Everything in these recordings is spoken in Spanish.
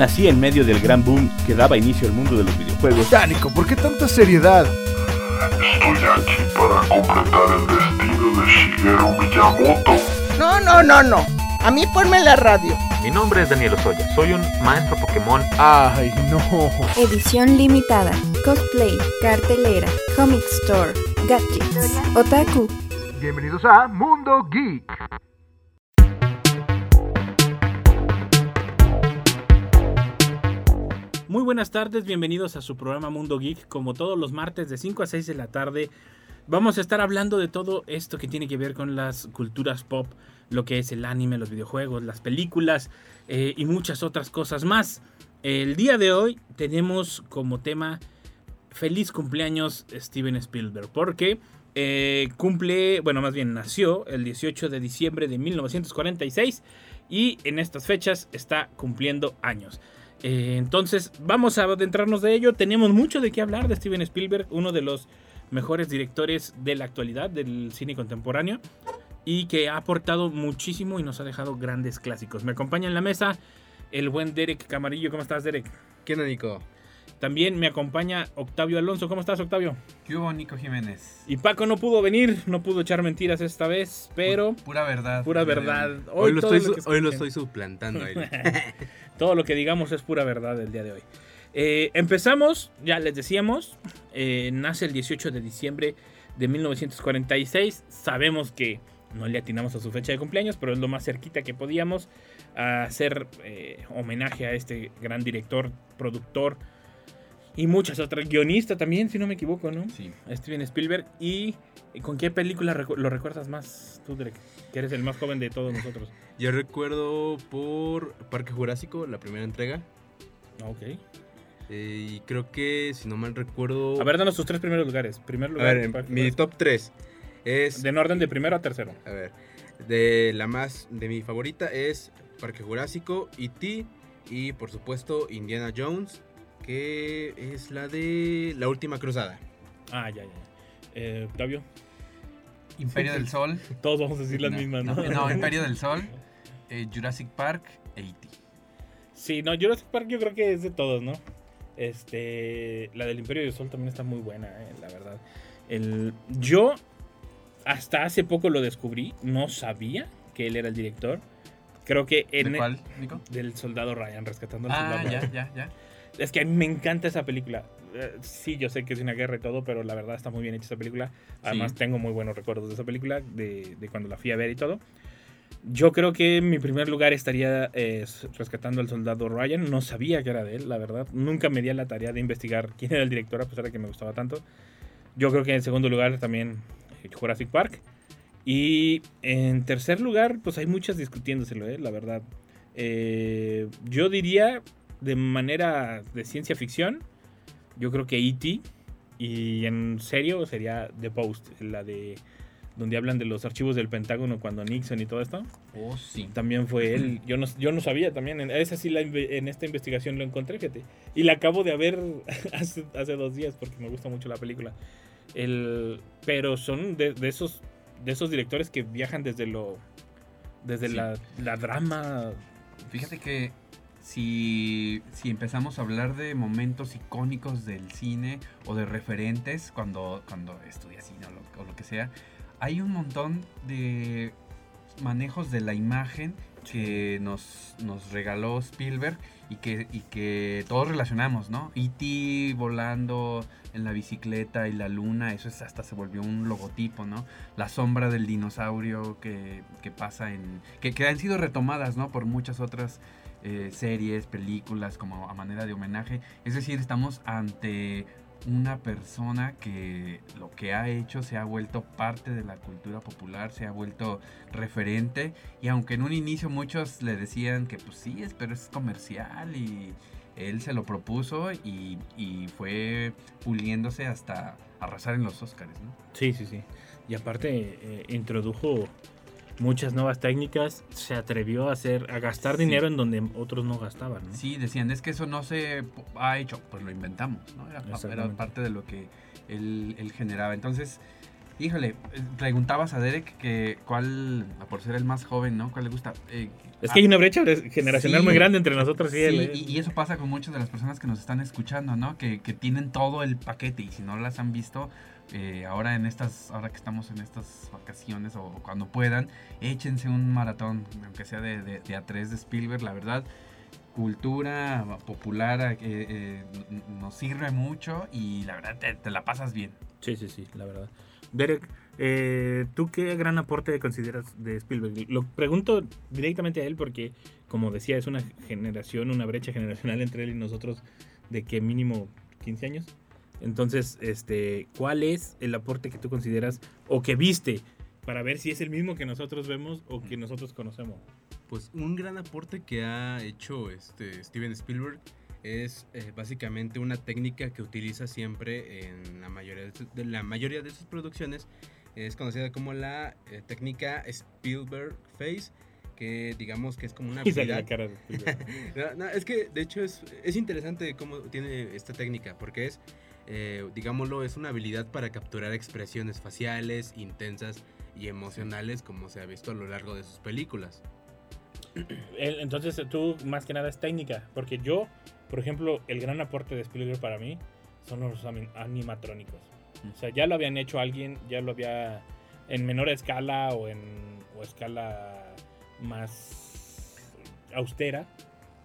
nací en medio del gran boom que daba inicio al mundo de los videojuegos. Dánico, ¿por qué tanta seriedad? Estoy aquí para completar el destino de Shigeru Miyamoto. No, no, no, no. A mí ponme la radio. Mi nombre es Daniel Osoya, soy un maestro Pokémon. Ay, no. Edición limitada, cosplay, cartelera, comic store, gadgets, otaku. Bienvenidos a Mundo Geek. Muy buenas tardes, bienvenidos a su programa Mundo Geek. Como todos los martes de 5 a 6 de la tarde, vamos a estar hablando de todo esto que tiene que ver con las culturas pop, lo que es el anime, los videojuegos, las películas eh, y muchas otras cosas más. El día de hoy tenemos como tema feliz cumpleaños Steven Spielberg, porque eh, cumple, bueno, más bien nació el 18 de diciembre de 1946 y en estas fechas está cumpliendo años. Eh, entonces, vamos a adentrarnos de ello. Tenemos mucho de qué hablar de Steven Spielberg, uno de los mejores directores de la actualidad del cine contemporáneo y que ha aportado muchísimo y nos ha dejado grandes clásicos. Me acompaña en la mesa el buen Derek Camarillo. ¿Cómo estás, Derek? ¿Qué onda, Nico? También me acompaña Octavio Alonso. ¿Cómo estás, Octavio? ¿Qué hubo, Nico Jiménez? Y Paco no pudo venir, no pudo echar mentiras esta vez, pero Pura verdad. pura verdad. Hoy, lo, estoy, hoy lo estoy suplantando. ahí. Todo lo que digamos es pura verdad el día de hoy. Eh, empezamos, ya les decíamos, eh, nace el 18 de diciembre de 1946. Sabemos que no le atinamos a su fecha de cumpleaños, pero es lo más cerquita que podíamos a hacer eh, homenaje a este gran director, productor y muchas otras. Guionista también, si no me equivoco, ¿no? Sí. Steven Spielberg. ¿Y con qué película recu- lo recuerdas más tú, Derek? Que eres el más joven de todos nosotros. Yo recuerdo por Parque Jurásico, la primera entrega. Ok. eh, y creo que, si no mal recuerdo. A ver, danos tus tres primeros lugares. Primer A lugar. ver, Parque mi Jurásico. top 3 es. De en orden de primero a tercero. A ver. De la más. De mi favorita es Parque Jurásico, E.T. Y por supuesto, Indiana Jones. Que es la de La Última Cruzada. Ah, ya, ya. Eh, Octavio, Imperio del Sol. todos vamos a decir las mismas, ¿no? No, Imperio del Sol, eh, Jurassic Park e E.T. Sí, no, Jurassic Park yo creo que es de todos, ¿no? Este, la del Imperio del Sol también está muy buena, eh, la verdad. El, yo hasta hace poco lo descubrí, no sabía que él era el director. Creo que en ¿De cuál, Nico? del soldado Ryan, rescatando al Ah, soldado ya, Ryan. ya, ya. Es que me encanta esa película. Eh, sí, yo sé que es una guerra y todo, pero la verdad está muy bien hecha esa película. Además, Sí. tengo muy buenos recuerdos de esa película, de, de cuando la fui a ver y todo. Yo creo que en mi primer lugar estaría eh, rescatando al soldado Ryan. No sabía que era de él, la verdad. Nunca me di a la tarea de investigar quién era el director, a pesar de que me gustaba tanto. Yo creo que en segundo lugar también eh, Jurassic Park. Y en tercer lugar, pues hay muchas discutiéndoselo, eh, la verdad. Eh, yo diría, de manera de ciencia ficción, yo creo que E.T. Y en serio sería The Post, la de donde hablan de los archivos del Pentágono cuando Nixon y todo esto. Oh, sí. También fue él. Yo no, yo no sabía también. En, esa sí la en esta investigación lo encontré, fíjate. Y la acabo de ver hace, hace dos días porque me gusta mucho la película. El, pero son de, de esos de esos directores que viajan desde lo desde Sí. la, la drama. Fíjate que si, si empezamos a hablar de momentos icónicos del cine o de referentes cuando, cuando estudias cine o lo, o lo que sea, hay un montón de manejos de la imagen que nos, nos regaló Spielberg y que, y que todos relacionamos, ¿no? E.T. volando en la bicicleta y la luna, eso es hasta se volvió un logotipo, ¿no? La sombra del dinosaurio que, que pasa en... Que, que han sido retomadas, ¿no? Por muchas otras eh, series, películas, como a manera de homenaje. Es decir, estamos ante una persona que lo que ha hecho se ha vuelto parte de la cultura popular, se ha vuelto referente y aunque en un inicio muchos le decían que pues sí, es, pero es comercial y él se lo propuso y, y fue puliéndose hasta arrasar en los Oscars, ¿no? Sí, sí, sí. Y aparte eh, introdujo muchas nuevas técnicas, se atrevió a hacer a gastar Sí. dinero en donde otros no gastaban, ¿no? Sí, decían, es que eso no se ha hecho, pues lo inventamos, ¿no? Era, parte de lo que él, él generaba. Entonces, Híjole, eh, preguntabas a Derek que cuál, por ser el más joven, ¿no? ¿Cuál le gusta? Eh, Es que hay una brecha generacional Sí. muy grande entre nosotros y Sí, él. ¿eh? y, y eso pasa con muchas de las personas que nos están escuchando, ¿no? Que, que tienen todo el paquete y si no las han visto, eh, ahora en estas, ahora que estamos en estas vacaciones o cuando puedan, échense un maratón, aunque sea de, de, de A3 de Spielberg, la verdad. Cultura popular eh, eh, nos sirve mucho y la verdad te, te la pasas bien. Sí, sí, sí, la verdad. Derek, eh, ¿tú qué gran aporte consideras de Spielberg? Lo pregunto directamente a él porque, como decía, es una generación, una brecha generacional entre él y nosotros de que mínimo 15 años. Entonces, este, ¿cuál es el aporte que tú consideras o que viste para ver si es el mismo que nosotros vemos o que nosotros conocemos? Pues un gran aporte que ha hecho este Steven Spielberg es eh, básicamente una técnica que utiliza siempre en la mayoría de, la mayoría de sus producciones. Es conocida como la eh, técnica Spielberg Face, que digamos que es como una Y sale la habilidad. cara de no, es que de hecho es, es interesante cómo tiene esta técnica, porque es, eh, digámoslo, es una habilidad para capturar expresiones faciales intensas y emocionales como se ha visto a lo largo de sus películas. El- Entonces tú más que nada es técnica, porque yo, por ejemplo, el gran aporte de Spielberg para mí son los animatrónicos. O sea, ya lo habían hecho alguien, ya lo había en menor escala o en o escala más austera,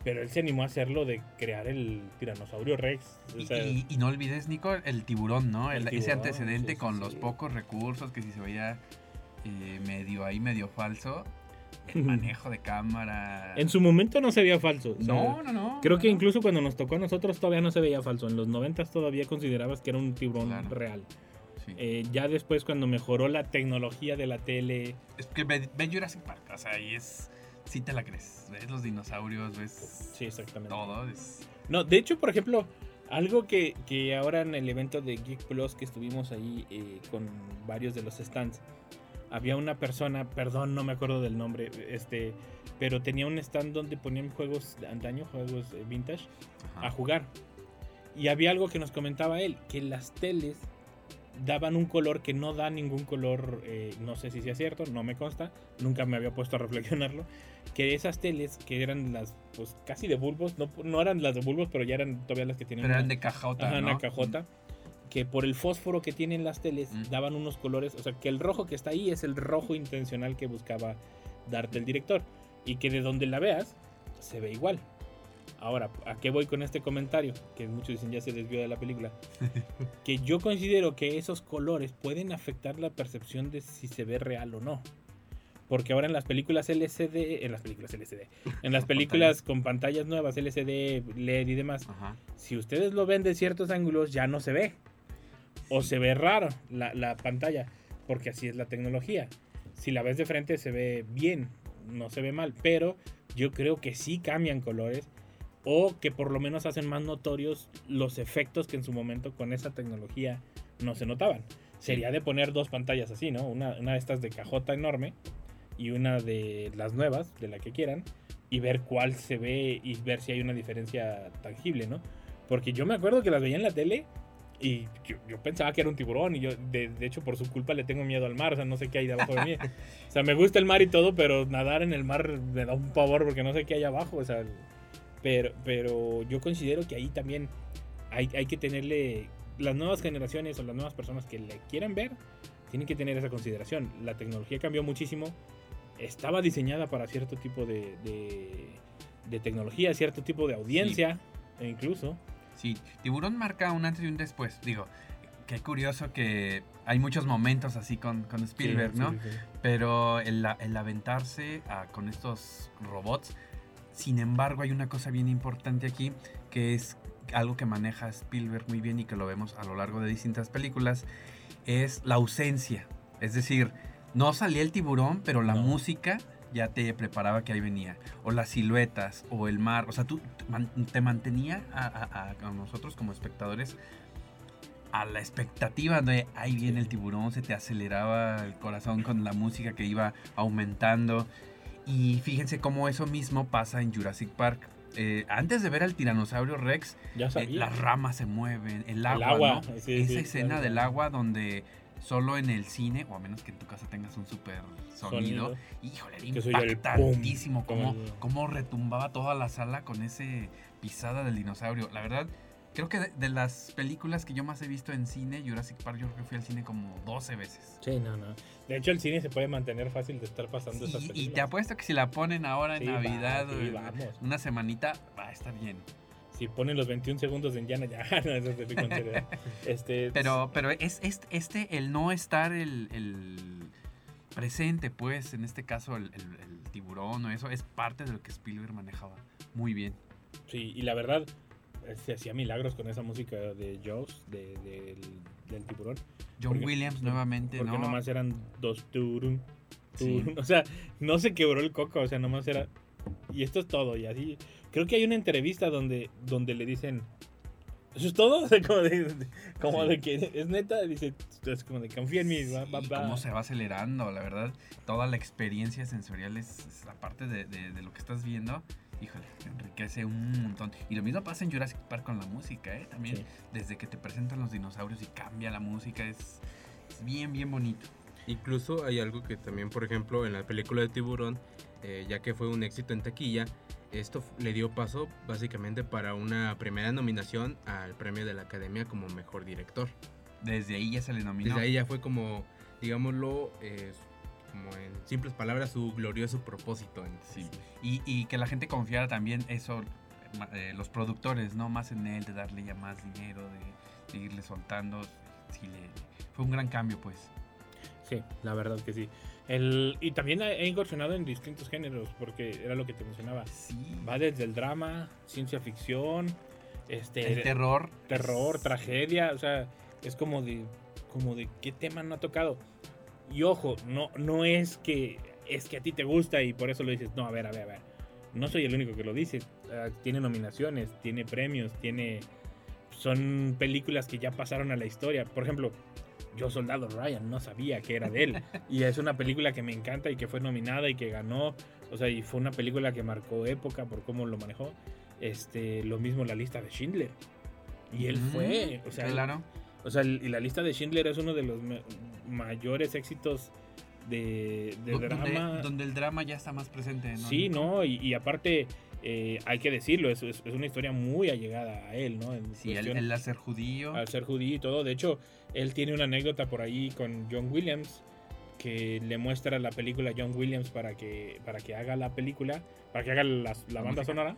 pero él se animó a hacerlo de crear el tiranosaurio Rex. O Y, sea, y- y no olvides, Nico, el tiburón, ¿no? El El- ese antecedente sí, con sí. los pocos recursos que si se veía eh, medio ahí, medio falso. El manejo de cámara. en su momento no se veía falso. o sea, No, no, no. Creo no, que no. incluso cuando nos tocó a nosotros todavía no se veía falso. En los 90 todavía considerabas que era un tiburón Claro. real. Sí. Eh, ya después cuando mejoró la tecnología de la tele, Es que ve, ve Jurassic Park, o sea, ahí es. Sí te la crees. Ves los dinosaurios, ves sí, exactamente. todo. es- No, de hecho, por ejemplo, algo que, que ahora en el evento de Geek Plus que estuvimos ahí eh, con varios de los stands, había una persona, perdón, no me acuerdo del nombre, este, pero tenía un stand donde ponían juegos de antaño, juegos eh, vintage, ajá. a jugar. Y había algo que nos comentaba él, que las teles daban un color que no da ningún color, eh, no sé si sea cierto, no me consta, nunca me había puesto a reflexionarlo, que esas teles que eran las, pues casi de bulbos, no, no eran las de bulbos, pero ya eran todavía las que tenían Pero eran de cajota. ajá, ¿no? una cajota, que por el fósforo que tienen las teles Mm. daban unos colores, o sea, que el rojo que está ahí es el rojo intencional que buscaba darte el director, y que de donde la veas se ve igual. Ahora, ¿a qué voy con este comentario? Que muchos dicen ya se desvió de la película. que yo considero que esos colores pueden afectar la percepción de si se ve real o no. Porque ahora en las películas LCD, en las películas LCD, en las películas con pantallas nuevas, LCD, LED y demás, Ajá. si ustedes lo ven de ciertos ángulos ya no se ve. O se ve raro la, la pantalla, porque así es la tecnología. Si la ves de frente se ve bien, no se ve mal, pero yo creo que sí cambian colores o que por lo menos hacen más notorios los efectos que en su momento con esa tecnología no se notaban. Sería de poner dos pantallas así, ¿no? Una, una de estas de cajota enorme y una de las nuevas, de la que quieran, y ver cuál se ve y ver si hay una diferencia tangible, ¿no? Porque yo me acuerdo que las veía en la tele y yo, yo pensaba que era un tiburón y yo, de, de hecho, por su culpa le tengo miedo al mar, o sea, no sé qué hay debajo de mí. O sea, me gusta el mar y todo, pero nadar en el mar me da un pavor porque no sé qué hay abajo, o sea, pero, pero yo considero que ahí también hay, hay que tenerle, las nuevas generaciones o las nuevas personas que le quieran ver, tienen que tener esa consideración. La tecnología cambió muchísimo, estaba diseñada para cierto tipo de, de, de tecnología, cierto tipo de audiencia, e incluso. Sí, Tiburón marca un antes y un después. Digo, qué curioso que hay muchos momentos así con, con Spielberg, Sí, ¿no? sí. Pero el, el aventarse a- con estos robots, sin embargo, hay una cosa bien importante aquí, que es algo que maneja Spielberg muy bien y que lo vemos a lo largo de distintas películas, es la ausencia. Es decir, no salía el tiburón, pero la No. música ya te preparaba que ahí venía. O las siluetas, o el mar. O sea, tú te man- te mantenía a, a- a- a nosotros como espectadores a la expectativa de ahí viene el tiburón, se te aceleraba el corazón con la música que iba aumentando. Y fíjense cómo eso mismo pasa en Jurassic Park. Eh, antes de ver al tiranosaurio Rex, Ya eh, las ramas se mueven, el agua, agua, ¿no? sí, Esa sí, escena claro. del agua donde solo en el cine, o a menos que en tu casa tengas un super sonido, Sonido. híjole, el impactantísimo cómo, cómo retumbaba toda la sala con ese pisada del dinosaurio. La verdad, creo que de, de las películas que yo más he visto en cine, Jurassic Park, yo creo que fui al cine como 12 veces. Sí, no, no. De hecho, el cine se puede mantener fácil de estar pasando esas Y, y películas. te apuesto que si la ponen ahora en Sí, va, Navidad, sí, vamos. una semanita, va a estar bien. Si ponen los 21 segundos de Indiana, ya, no, eso es de este, Pero, pero es, es- este, el no estar el, el presente, pues, en este caso el, el- el tiburón o eso, es parte de lo que Spielberg manejaba muy bien. Sí, y la verdad, se hacía milagros con esa música de Jaws, de, del, del tiburón. John Porque- Williams nuevamente, Porque ¿no? nomás eran dos turun, Sí. turun. O sea, no se quebró el coco, o sea, nomás era... Y esto es todo, y así... Creo que hay una entrevista donde, donde le dicen... ¿Eso es todo? O sea, como de, de- como Sí. de que es neta, dice, es como de confía en mí, va, va, Y va". cómo se va acelerando, la verdad. Toda la experiencia sensorial es, es aparte de, de- de lo que estás viendo, híjole, enriquece un montón. Y lo mismo pasa en Jurassic Park con la música, ¿eh? También, Sí. desde que te presentan los dinosaurios y cambia la música, es, es bien, bien bonito. Incluso hay algo que también, por ejemplo, en la película de Tiburón, eh, ya que fue un éxito en taquilla, esto le dio paso básicamente para una primera nominación al premio de la Academia como mejor director. Desde ahí ya se le nominó. Desde ahí ya fue como, digámoslo, eh, como en simples palabras, su glorioso propósito. en- Sí. Y, y que la gente confiara también eso, eh, los productores, ¿no? Más en él, de darle ya más dinero, de, de irle soltando. Sí, le- fue un gran cambio, pues. Sí, la verdad que sí. El, y también he incursionado en distintos géneros, porque era lo que te mencionaba. Sí. Va desde el drama, ciencia ficción, este, El terror. terror, tragedia, o sea, es como de, como de qué tema no ha tocado. Y ojo, no, no es que es que a ti te gusta y por eso lo dices. No, a ver, a ver, a ver. No soy el único que lo dice. Ah, tiene nominaciones, tiene premios, tiene. Son películas que ya pasaron a la historia. Por ejemplo, Yo Soldado Ryan no sabía que era de él. y es una película que me encanta y que fue nominada y que ganó. O sea, y fue una película que marcó época por cómo lo manejó. Este, lo mismo la lista de Schindler. Y él Mm, fue, o sea, claro. o sea, y la lista de Schindler es uno de los ma- mayores éxitos de, drama. Donde, donde el drama ya está más presente, ¿no? Sí, no, y, y aparte, eh, hay que decirlo, es, una historia muy allegada a él, ¿no? En Sí, el láser judío. al ser judío y todo. De hecho, él tiene una anécdota por ahí con John Williams que le muestra la película a John Williams para que, para que haga la película, para que haga la, la banda música. sonora.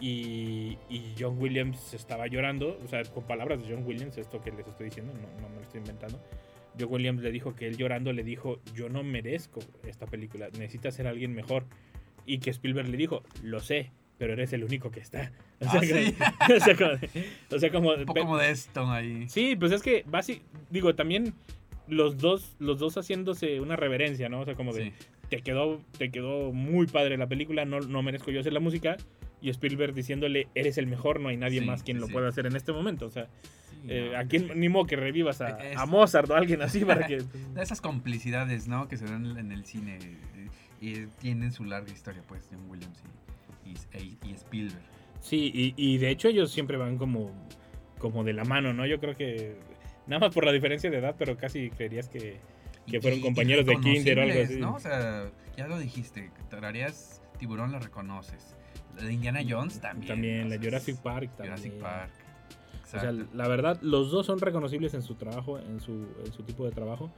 Y, y John Williams estaba llorando, o sea, con palabras de John Williams, esto que les estoy diciendo, no, no me lo estoy inventando. John Williams le dijo que él llorando le dijo, yo no merezco esta película, necesitas ser alguien mejor. Y que Spielberg le dijo, lo sé, pero eres el único que está. O sea, Ah, sí. como- o sea, como, o sea, como- Un poco modesto ahí. Sí, pues es que, basi- digo, también los dos, los dos haciéndose una reverencia, ¿no? O sea, como de, Sí. te quedó, te quedó muy padre la película, no, no merezco yo hacer la música. Y Spielberg diciéndole, eres el mejor, no hay nadie Sí, más quien lo pueda hacer en este momento. O sea, eh, no, a quién, ni modo que revivas a, a Mozart o a alguien así para que... De esas complicidades, ¿no? Que se dan en el cine y tienen su larga historia, pues, John Williams y, y- e- y Spielberg. Sí, y, y de hecho ellos siempre van como, como de la mano, ¿no? Yo creo que, nada más por la diferencia de edad, pero casi creerías que, que fueron compañeros de kinder o algo así. ¿no? O sea, ya lo dijiste, tarareas Tiburón lo reconoces. La de Indiana Jones también. También, la Jurassic Park también. Jurassic Park. O sea, Exacto. la verdad, los dos son reconocibles en su trabajo, en su, en su tipo de trabajo.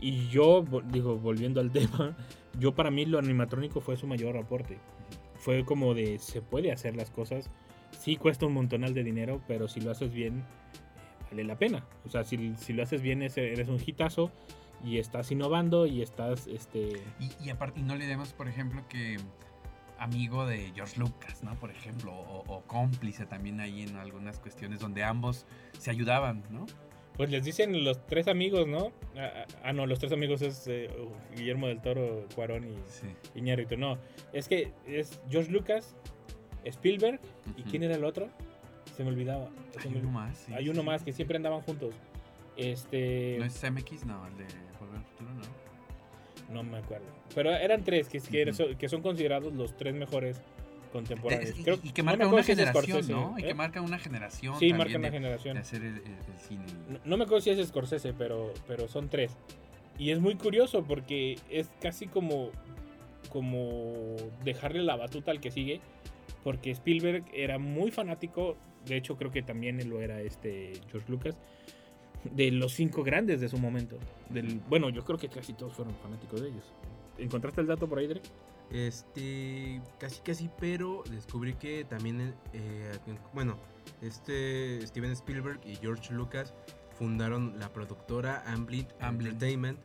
Y yo, digo, volviendo al tema, yo para mí lo animatrónico fue su mayor aporte. Fue como de, se puede hacer las cosas. Sí cuesta un montonal de dinero, pero si lo haces bien, vale la pena. O sea, si, si lo haces bien, es- eres un hitazo y estás innovando y estás, este... Y, y aparte, no olvidemos, por ejemplo, que amigo de George Lucas, ¿no? Por ejemplo, o, o cómplice también ahí en algunas cuestiones donde ambos se ayudaban, ¿no? Pues les dicen los tres amigos, ¿no? Ah, ah, no, los tres amigos es eh, Guillermo del Toro, Cuarón y, Sí. Iñárritu, no. Es que es George Lucas, Spielberg, ¿y quién era el otro? Se me olvidaba. Se Hay me- uno más. sí, Hay sí, uno más que siempre andaban juntos. Este. ¿No es CMX? No, el de Volver al Futuro, no. No me acuerdo. Pero eran tres que, que son considerados los tres mejores contemporáneos. Es- Creo- y que no me marca acuerdo una si generación, Scorsese, ¿no? Y ¿eh? que marca una generación. Sí, marca una de- generación. De hacer el, el- cine. No, no me acuerdo si es Scorsese, pero, pero son tres. Y es muy curioso porque es casi como, como dejarle la batuta al que sigue. Porque Spielberg era muy fanático, de hecho creo que también lo era este George Lucas, de los cinco grandes de su momento. Del, bueno, yo creo que casi todos fueron fanáticos de ellos. ¿Encontraste el dato por ahí, Derek? Este, casi casi, pero descubrí que también, eh, bueno, este Steven Spielberg y George Lucas fundaron la productora Amblin Amblin. Entertainment,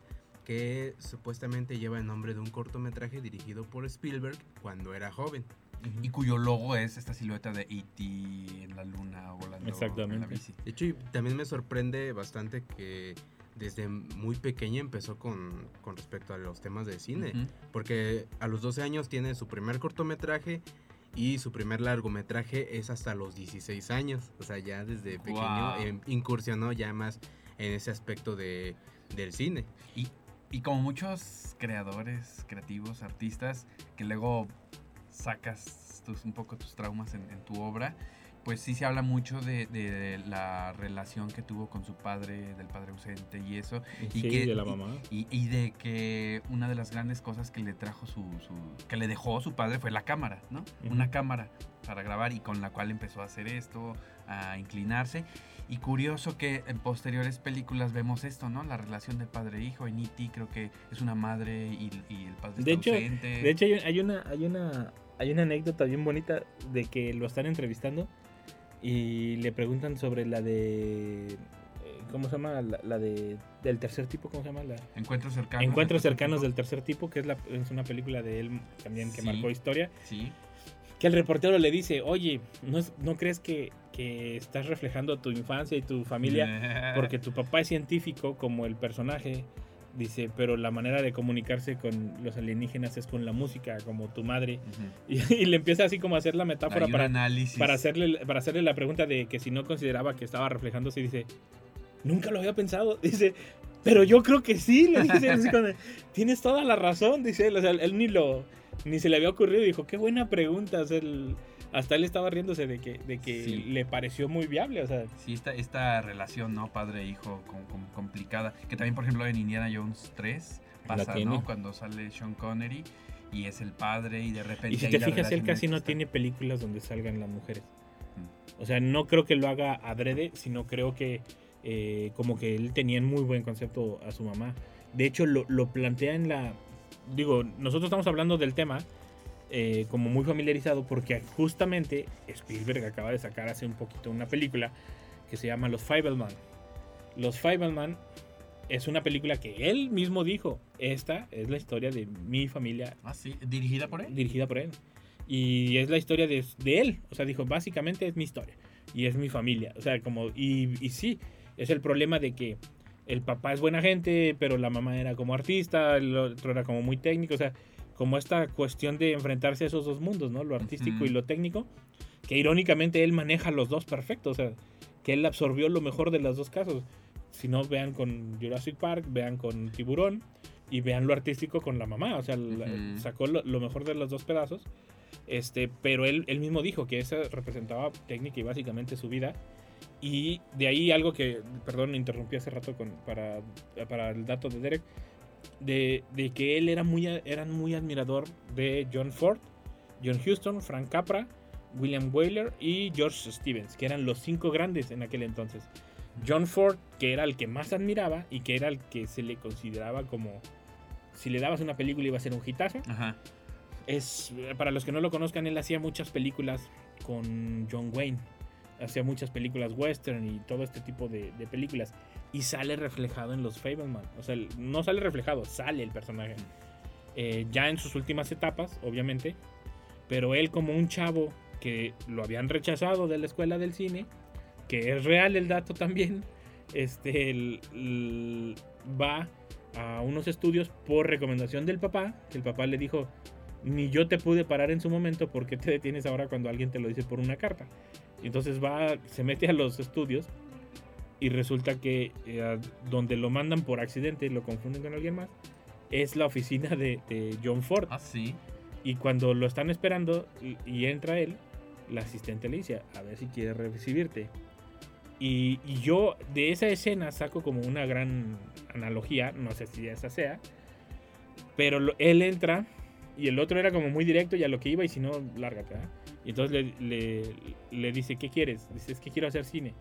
que supuestamente lleva el nombre de un cortometraje dirigido por Spielberg cuando era joven. Y cuyo logo es esta silueta de E.T. en la luna volando en la Exactamente. bici. De hecho, y también me sorprende bastante que desde muy pequeña empezó con, con respecto a los temas de cine. Porque a los 12 años tiene su primer cortometraje y su primer largometraje es hasta los 16 años. O sea, ya desde pequeño em, incursionó ya más en ese aspecto de, del cine. Y, y como muchos creadores, creativos, artistas, que luego sacas tus- un poco tus traumas en, en tu obra, pues sí se habla mucho de, de la relación que tuvo con su padre, del padre ausente y eso. Y que- de la mamá. Y, y de que una de las grandes cosas que le trajo su, su- que le dejó su padre fue la cámara, ¿no? Una cámara para grabar y con la cual empezó a hacer esto, a inclinarse. Y curioso que en posteriores películas vemos esto, ¿no? La relación del padre e hijo. En E.T. creo que es una madre y, y el padre De está hecho, ausente. De hecho, hay una, hay una, hay una anécdota bien bonita de que lo están entrevistando y le preguntan sobre la de, eh, ¿cómo se llama? La, la de del tercer tipo, ¿cómo se llama? La, Encuentros cercanos. Encuentros cercanos del tercer tipo, que es, la, es una película de él también que Sí. marcó historia. Sí. Que el reportero le dice, oye, ¿no, es- ¿no crees que, que estás reflejando tu infancia y tu familia? Porque tu papá es científico como el personaje, dice, pero la manera de comunicarse con los alienígenas es con la música, como tu madre. Y, y le empieza así como a hacer la metáfora para, análisis. para, hacerle, para hacerle la pregunta de que si no consideraba que estaba reflejándose, dice, nunca lo había pensado, dice, pero yo creo que sí, le dice, tienes toda la razón, dice él, o sea, él ni lo, ni se le había ocurrido, dijo, qué buena pregunta, o sea, él- hasta él estaba riéndose de que, de que Sí. le pareció muy viable, o sea, Sí, esta, esta relación, ¿no? Padre-hijo com- com- complicada. Que también, por ejemplo, en Indiana Jones 3 La pasa. ¿no? Cuando sale Sean Connery y es el padre y de repente... Y si te fijas, él casi no está- tiene películas donde salgan las mujeres. Mm. O sea, no creo que lo haga adrede, sino creo que eh, como que él tenía en muy buen concepto a su mamá. De hecho, lo, lo plantea en la... Digo, nosotros estamos hablando del tema eh, como muy familiarizado porque justamente Spielberg acaba de sacar hace un poquito una película que se llama Los Fableman. Los Fableman es una película que él mismo dijo, esta es la historia de mi familia Ah, sí. ¿Dirigida por él? dirigida por él. Y es la historia de, de él. O sea, dijo, básicamente es mi historia. Y es mi familia. O sea, como, y, y sí, es el problema de que el papá es buena gente, pero la mamá era como artista, el otro era como muy técnico. O sea, como esta cuestión de enfrentarse a esos dos mundos, ¿no? Lo artístico Ujú. y lo técnico. Que irónicamente él maneja los dos perfectos. O sea, que él absorbió lo mejor de los dos casos. Si no, vean con Jurassic Park, vean con Tiburón y vean lo artístico con la mamá. O sea, la- Ujú. sacó lo, lo mejor de los dos pedazos. Este, pero él, él mismo dijo que esa representaba técnica y básicamente su vida. Y de ahí algo que, perdón, interrumpí hace rato con, para, para el dato de Derek, de, de que él era muy, muy admirador de John Ford, John Huston, Frank Capra, William Wyler y George Stevens, que eran los cinco grandes en aquel entonces. John Ford, que era el que más admiraba y que era el que se le consideraba como, si le dabas una película iba a ser un hitazo. Ajá. Es, para los que no lo conozcan, él hacía muchas películas con John Wayne. Hacía muchas películas western y todo este tipo de, de películas. Y sale reflejado en los Fableman. O sea, no sale reflejado, sale el personaje. Eh, ya en sus últimas etapas, obviamente. Pero él como un chavo que lo habían rechazado de la escuela del cine, que es real el dato también, este, el- el- va a unos estudios por recomendación del papá, que el papá le dijo, ni yo te pude parar en su momento, porque te detienes ahora cuando alguien te lo dice por una carta? Y entonces va, se mete a los estudios y resulta que eh, donde lo mandan por accidente, lo confunden con alguien más, es la oficina de, de John Ford. Ah, sí. Y cuando lo están esperando y, y entra él, la asistente le dice, a ver si quiere recibirte. Y, y yo de esa escena saco como una gran analogía, no sé si esa sea, pero lo- él entra y el otro era como muy directo y a lo que iba y si no, lárgate. ¿ah? Y entonces le, le- le dice, ¿qué quieres? Dice, es que quiero hacer cine.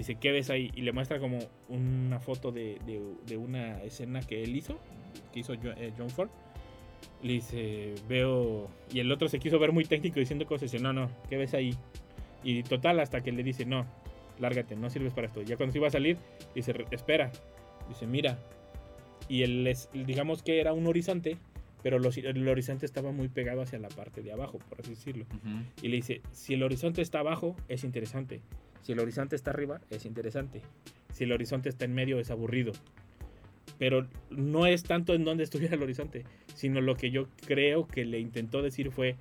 Dice, ¿qué ves ahí? Y le muestra como una foto de, de- de una escena que él hizo, que hizo Jo- eh, John Ford. Le dice, veo... Y el otro se quiso ver muy técnico diciendo cosas. Dice, no, no, ¿qué ves ahí? Y total, hasta que le dice, no, lárgate, no sirves para esto. Ya cuando se iba a salir, dice, "Re- espera. Dice, mira. Y él es, digamos que era un horizonte, pero los- el horizonte estaba muy pegado hacia la parte de abajo, por así decirlo. Ujú. Y le dice, si el horizonte está abajo, es interesante. Si el horizonte está arriba, es interesante. Si el horizonte está en medio, es aburrido. Pero no es tanto en dónde estuviera el horizonte, sino lo que yo creo que le intentó decir fue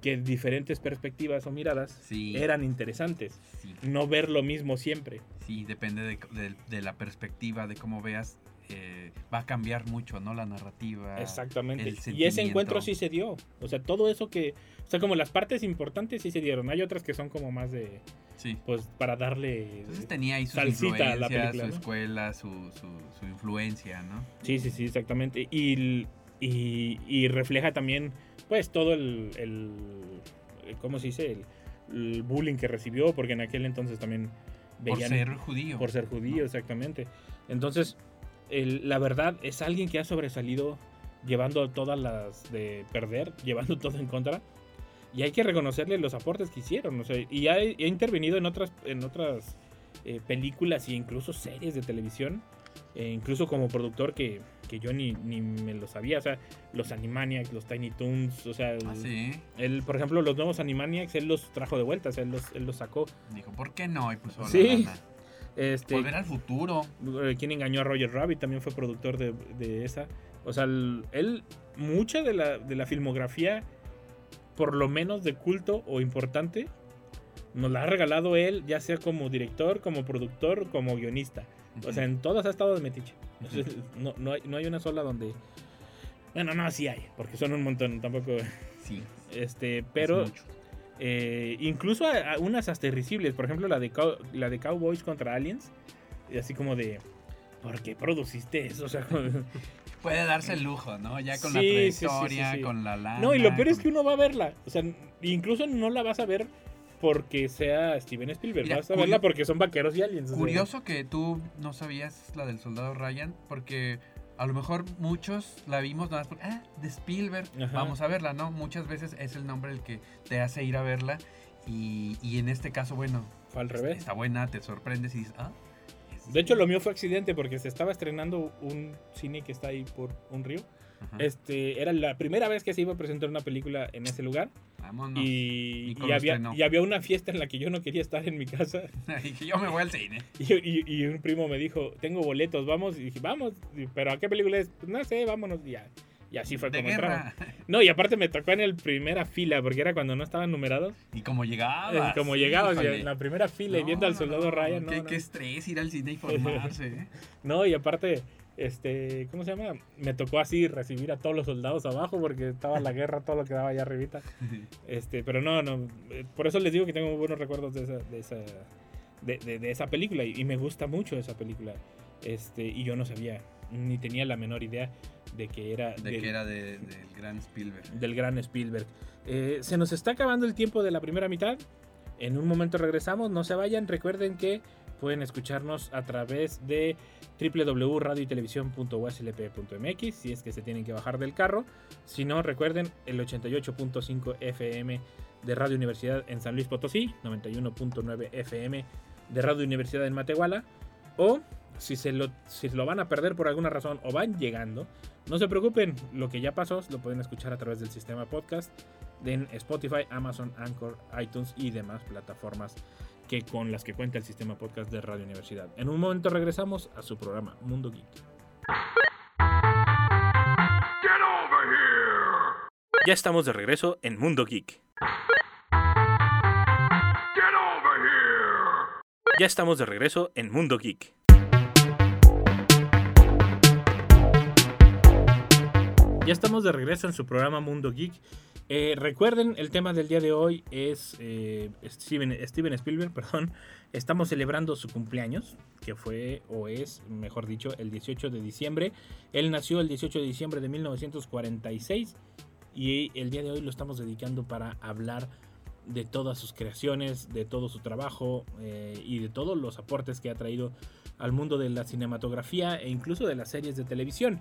que diferentes perspectivas o miradas Sí. eran interesantes. Sí, No ver lo mismo siempre. sí, depende de, de- de la perspectiva, de cómo veas. eh, va a cambiar mucho, ¿no? La narrativa. Exactamente. el Y ese encuentro sí se dio. O sea, todo eso que... O sea, como las partes importantes sí se dieron. Hay otras que son como más de... Sí. Pues para darle... Entonces tenía ahí sus Salsita a la película, su ¿no? escuela, su, su, su influencia, ¿no? Sí, sí, sí, exactamente. Y, y, y refleja también, pues, todo el, el- ¿cómo se dice? El, el bullying que recibió, porque en aquel entonces también Por veían... ser judío. por ser judío, exactamente. Entonces, el- la verdad es alguien que ha sobresalido llevando todas las de perder, llevando todo en contra. Y hay que reconocerle los aportes que hicieron. o sea, y ha, ha intervenido en otras, en otras eh, películas e incluso series de televisión. eh, incluso como productor que, que yo ni, ni me lo sabía. O sea, los Animaniacs, los Tiny Toons. O sea, Ah, sí. él, por ejemplo, los nuevos Animaniacs, él los trajo de vuelta. O sea, él los, él los sacó. Dijo, ¿por qué no? Y puso Sí. la. Este, Volver al futuro. eh, quien engañó a Roger Rabbit también fue productor de, de esa. O sea, él, mucha de la, de la filmografía, por lo menos de culto o importante, nos la ha regalado él, ya sea como director, como productor, como guionista. O sea, en todas ha estado de metiche. O sea, no, no, hay, no hay una sola donde... Bueno, no, sí hay, porque son un montón, tampoco... Sí. Este, es pero mucho. eh, incluso a, a unas hasta irrisibles. Por ejemplo, la de, Cow- la de Cowboys contra Aliens. y Así como de... ¿Por qué produciste eso? O sea, Puede darse el lujo, ¿no? Ya con la Sí, sí, trayectoria, sí. con la lana. No, y lo peor es que uno va a verla. O sea, incluso no la vas a ver porque sea Steven Spielberg. Mira, vas a verla porque son vaqueros y aliens. o sea. Curioso que tú no sabías la del soldado Ryan, porque a lo mejor muchos la vimos nada más porque, ah, de Spielberg, Ajá. vamos a verla, ¿no? Muchas veces es el nombre el que te hace ir a verla y, y en este caso, bueno, Fue al revés. está buena, te sorprendes y dices, ah. De hecho, lo mío fue accidente porque se estaba estrenando un cine que está ahí por un río. Ajá. Este, era la primera vez que se iba a presentar una película en ese lugar. Vámonos. Y, había, estrenó. y había una fiesta en la que yo no quería estar en mi casa. Y que yo me voy al cine. Y, y- y un primo me dijo, tengo boletos, vamos. Y dije, vamos. Pero ¿a qué película es? "Pues No sé, vámonos. Ya. Y así fue De como guerra. entramos. No, y aparte me tocó en el primera fila, porque era cuando no estaban numerados. Y como Eh, llegabas. como llegabas y híjole. en la primera fila y viendo al soldado no, Ryan. No, Qué, estrés ir al cine y formarse. ¿eh? No, y aparte, este, ¿cómo se llama? Me tocó así recibir a todos los soldados abajo porque estaba la guerra, todo lo que daba allá arribita. Este, pero no, no, eh, por eso les digo que tengo buenos recuerdos de esa, de esa, de, de- de esa película y, y me gusta mucho esa película. Este, y yo no sabía, ni tenía la menor idea de que era, De del, que era de- del gran Spielberg. del gran Spielberg. Eh, se nos está acabando el tiempo de la primera mitad. En un momento regresamos, no se vayan. Recuerden que pueden escucharnos a través de www.radioytelevisión.uslp.mx si es que se tienen que bajar del carro. Si no, recuerden el 88.5 FM de Radio Universidad en San Luis Potosí, 91.9 FM de Radio Universidad en Matehuala. O si se lo, si lo van a perder por alguna razón o van llegando, no se preocupen, lo que ya pasó lo pueden escuchar a través del sistema podcast en Spotify, Amazon, Anchor, iTunes y demás plataformas que con las que cuenta el sistema podcast de Radio Universidad. En un momento regresamos a su programa Mundo Geek. Ya estamos de regreso en Mundo Geek. Ya estamos de regreso en Mundo Geek. Ya estamos de regreso en su programa Mundo Geek. Eh, recuerden, el tema del día de hoy es eh, Steven, Spielberg, perdón. Estamos celebrando su cumpleaños, que fue, o es, mejor dicho, el 18 de diciembre. Él nació el 18 de diciembre de 1946 y el día de hoy lo estamos dedicando para hablar de todas sus creaciones, de todo su trabajo eh, y de todos los aportes que ha traído al mundo de la cinematografía e incluso de las series de televisión.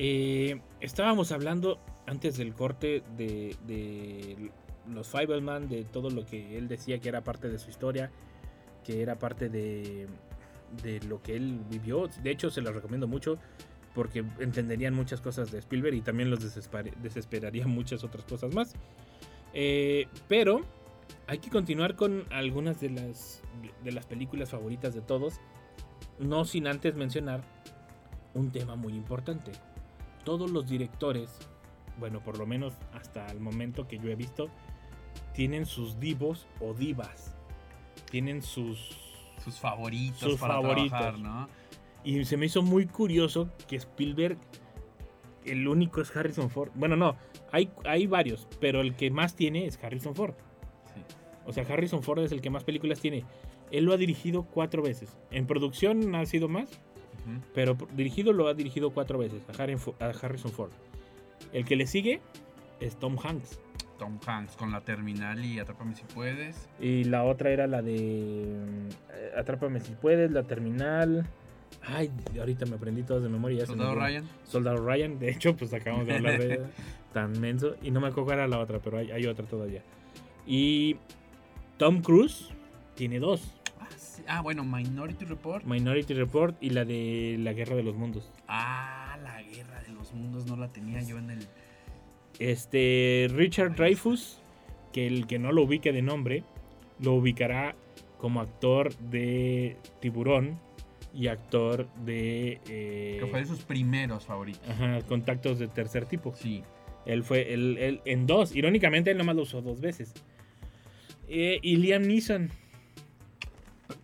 Eh, estábamos hablando antes del corte de, los Fibleman, de todo lo que él decía que era parte de su historia, que era parte de, lo que él vivió. De hecho, se los recomiendo mucho porque entenderían muchas cosas de Spielberg y también los desesper- desesperarían muchas otras cosas más. Eh, pero hay que continuar con algunas de las películas favoritas de todos, no sin antes mencionar un tema muy importante. Todos los directores, bueno, por lo menos hasta el momento que yo he visto, tienen sus divos o divas. Tienen sus Sus favoritos Sus para favoritos. trabajar, ¿no? y se me hizo muy curioso que Spielberg, el único es Harrison Ford. Bueno, no, hay, hay varios, pero el que más tiene es Harrison Ford. Sí. O sea, Harrison Ford es el que más películas tiene. Él lo ha dirigido cuatro veces. En producción ha sido más, Pero dirigido lo ha dirigido cuatro veces a Harrison Ford. El que le sigue es Tom Hanks. Tom Hanks con la terminal y Atrápame si puedes. Y la otra era la de eh, Atrápame si puedes, la terminal. Ay, ahorita me aprendí todas de memoria. me Soldado. Ryan. Soldado Ryan, de hecho, pues acabamos de hablar de tan menso. Y no me acuerdo cuál era la otra, pero hay, hay otra todavía. Y Tom Cruise tiene dos: Ah, bueno, Minority Report. Minority Report y la de La Guerra de los Mundos. Ah, la guerra de los mundos no la tenía yo en el. Este Richard Dreyfuss, que el que no lo ubique de nombre, lo ubicará como actor de Tiburón y actor de. eh, Que fue de sus primeros favoritos. ajá, contactos de tercer tipo. Sí. Él fue él, él en dos. Irónicamente, él nomás lo usó dos veces. Eh, y Liam Neeson.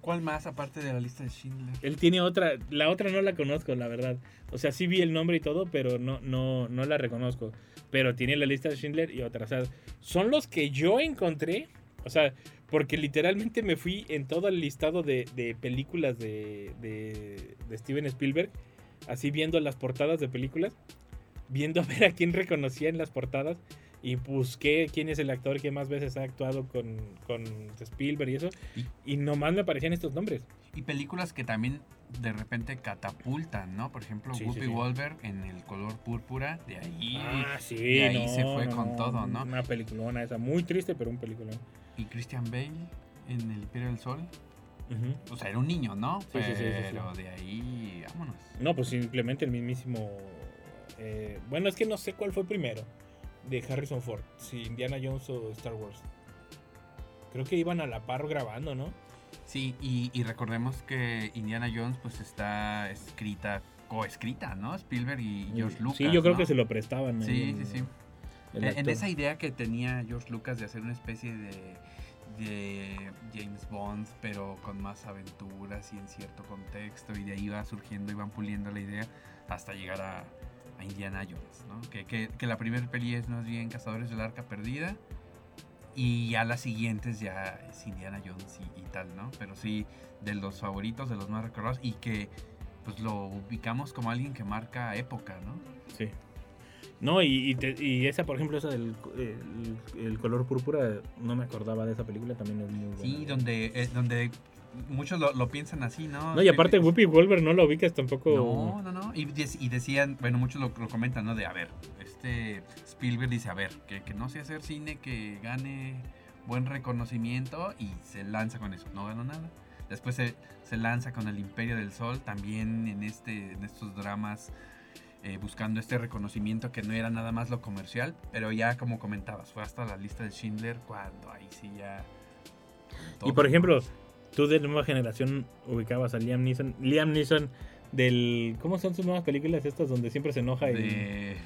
¿Cuál más aparte de la lista de Schindler? Él tiene otra. La otra no la conozco, la verdad. O sea, sí vi el nombre y todo, pero no, no, no la reconozco. Pero tiene la lista de Schindler y otra. O sea, son los que yo encontré. O sea, porque literalmente me fui en todo el listado de, de películas de, de, de Steven Spielberg. Así viendo las portadas de películas. Viendo a ver a quién reconocía en las portadas. Y busqué quién es el actor que más veces ha actuado con, con Spielberg y eso. Y nomás me aparecían estos nombres. Y películas que también de repente catapultan, ¿no? Por ejemplo, Sí, sí, Whoopi sí. Wolver en el color púrpura. De ahí. Ah, sí, de ahí no, se fue no, con todo, ¿no? Una peliculona esa, muy triste, pero un peliculón. Y Christian Bale en El Imperio del Sol. Ujú. O sea, era un niño, ¿no? Sí, sí, sí, sí, sí. Pero de ahí, vámonos. No, pues simplemente el mismísimo. eh, bueno, es que no sé cuál fue primero de Harrison Ford, si Indiana Jones o Star Wars. Creo que iban a la par grabando, ¿no? Sí, y, y recordemos que Indiana Jones pues está escrita, coescrita, ¿no? Spielberg y George Lucas. Sí, yo creo ¿no? que se lo prestaban. Sí, el- sí, sí. En, en esa idea que tenía George Lucas de hacer una especie de, de James Bond, pero con más aventuras y en cierto contexto, y de ahí va surgiendo y van puliendo la idea hasta llegar a, a Indiana Jones, ¿no? Que, que- que la primera peli es más bien Cazadores del Arca Perdida, y ya las siguientes ya es Indiana Jones y, y tal, ¿no? Pero sí, de los favoritos, de los más recordados, y que pues lo ubicamos como alguien que marca época, ¿no? Sí. No, y, y te- y esa, por ejemplo, esa del el, el color púrpura, no me acordaba de esa película, también es muy buena. Sí, donde, eh, donde muchos lo, lo piensan así, ¿no? No, y aparte Whoopi Wolver no la ubicas tampoco. No, no, no. Y, dec- y decían, bueno, muchos lo, lo comentan, ¿no? De, a ver, este Spielberg dice, a ver, que, que no sé hacer cine, que gane buen reconocimiento y se lanza con eso. No ganó nada. Después se, se lanza con El Imperio del Sol, también en, este, en estos dramas, eh, buscando este reconocimiento que no era nada más lo comercial, pero ya como comentabas, fue hasta la lista de Schindler cuando ahí sí ya... Y por ejemplo, tú de nueva generación ubicabas a Liam Neeson. Liam Neeson del... ¿Cómo son sus nuevas películas estas donde siempre se enoja? y- De,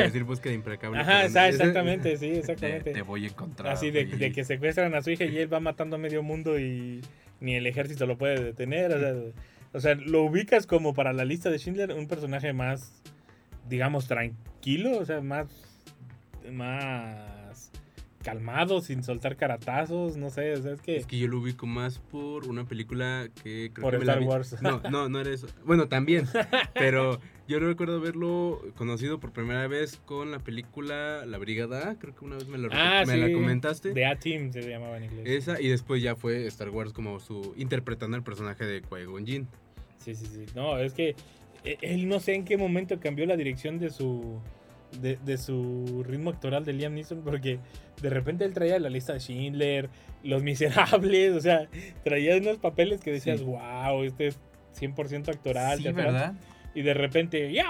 a decir búsqueda implacable. Ajá, esa- exactamente, sí, exactamente. te voy a encontrar. Así de que secuestran a su hija y él va matando a medio mundo y ni el ejército lo puede detener. O sea, o sea, lo ubicas como para la lista de Schindler un personaje más digamos, tranquilo, o sea, más, más calmado, sin soltar caratazos, no sé, o sea, es que... Es que yo lo ubico más por una película que creo Por que me la Star Wars. No, no, no era eso. Bueno, también. pero yo recuerdo haberlo conocido por primera vez con la película La Brigada. Creo que una vez me, lo, Ah, me sí, la comentaste. The A-Team se llamaba en inglés. Esa, y después ya fue Star Wars como su. interpretando el personaje de Qui-Gon Jinn. Sí, sí, sí. No, es que eh, él no sé en qué momento cambió la dirección de su de, de su ritmo actoral de Liam Neeson porque de repente él traía la lista de Schindler, Los Miserables, o sea, traía unos papeles que decías, Sí. wow, este es 100% actoral. Sí, teatral". ¿verdad? Y de repente, yo.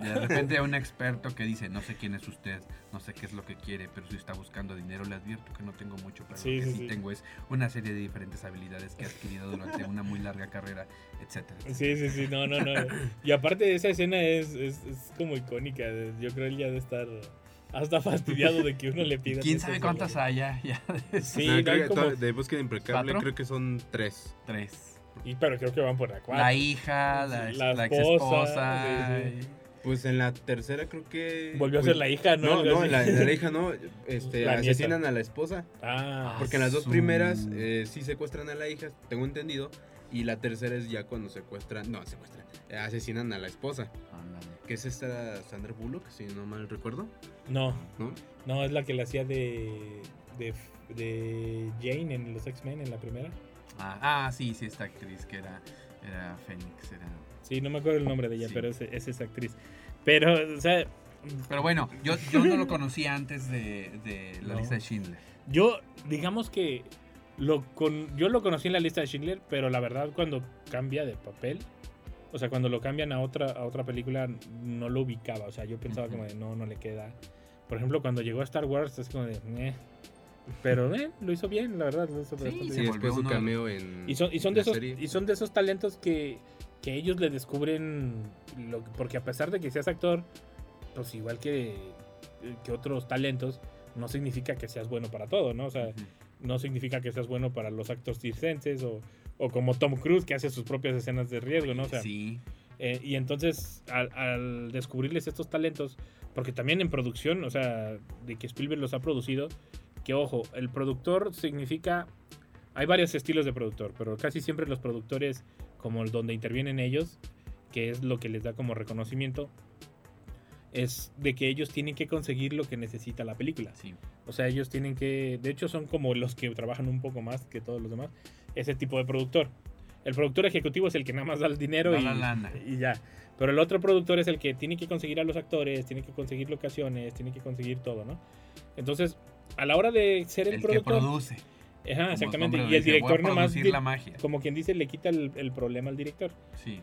De repente un experto que dice, no sé quién es usted, no sé qué es lo que quiere, pero si está buscando dinero, le advierto que no tengo mucho, pero Sí, lo que sí, tengo es una serie de diferentes habilidades que he adquirido durante una muy larga carrera, etcétera. Sí, sí, sí, no, no, no. Y aparte de esa escena es, es, es como icónica. Yo creo él ya de estar hasta fastidiado de que uno le pida. ¿Quién sabe cuántas haya? Ya, Sí, No, hay creo que como- to- de búsqueda implacable ¿Cuatro? creo que son tres. tres. Y, pero creo que van por la cuatro. La hija, la, la, esposa, esposa. sí, Pues en la tercera creo que. Volvió a ser la hija, ¿no? No, no, en la, en la hija no. Este, La nieta. asesinan a la esposa. Ah, Porque en las dos su- primeras eh, sí secuestran a la hija, tengo entendido. Y la tercera es ya cuando secuestran. No, secuestran. eh, asesinan a la esposa. Ándale. Que es esta Sandra Bullock, si no mal recuerdo. no, ¿No? no, es la que la hacía de, de, de Jane en los X-Men en la primera. Ah, ah, sí, sí, esta actriz que era, era Fénix. Era... Sí, no me acuerdo el nombre de ella, Sí. pero es, es esa actriz. Pero, o sea, Pero bueno, yo, yo no lo conocía antes de, de la No. lista de Schindler. yo, digamos que lo con, yo lo conocí en la lista de Schindler, pero la verdad cuando cambia de papel, o sea, cuando lo cambian a otra, a otra película, no lo ubicaba. O sea, yo pensaba Ujú. como de, no, no le queda. Por ejemplo, cuando llegó a Star Wars, es como de, "Meh". Pero, eh, lo hizo bien, la verdad. Lo hizo Sí, bien. después su cameo en. Y son, y son de la esos serie. y son de esos talentos que, que ellos le descubren lo, porque a pesar de que seas actor pues igual que, que otros talentos no significa que seas bueno para todo no o sea no significa que seas bueno para los actos circenses o, o como Tom Cruise que hace sus propias escenas de riesgo no o sea sí, eh, y entonces, al, al descubrirles estos talentos, porque también en producción, o sea, de que Spielberg los ha producido, que ojo, el productor significa. Hay varios estilos de productor, pero casi siempre los productores, como el donde intervienen ellos, que es lo que les da como reconocimiento, es de que ellos tienen que conseguir lo que necesita la película. sí. O sea, ellos tienen que, de hecho son como los que trabajan un poco más que todos los demás, ese tipo de productor. El productor ejecutivo es el que nada más da el dinero Da y, la lana. y ya. Pero el otro productor es el que tiene que conseguir a los actores, tiene que conseguir locaciones, tiene que conseguir todo, ¿no? Entonces, a la hora de ser el, El que productor, produce. ajá, su exactamente, y el dice, director nomás, la magia. como quien dice, le quita el, el problema al director. Sí.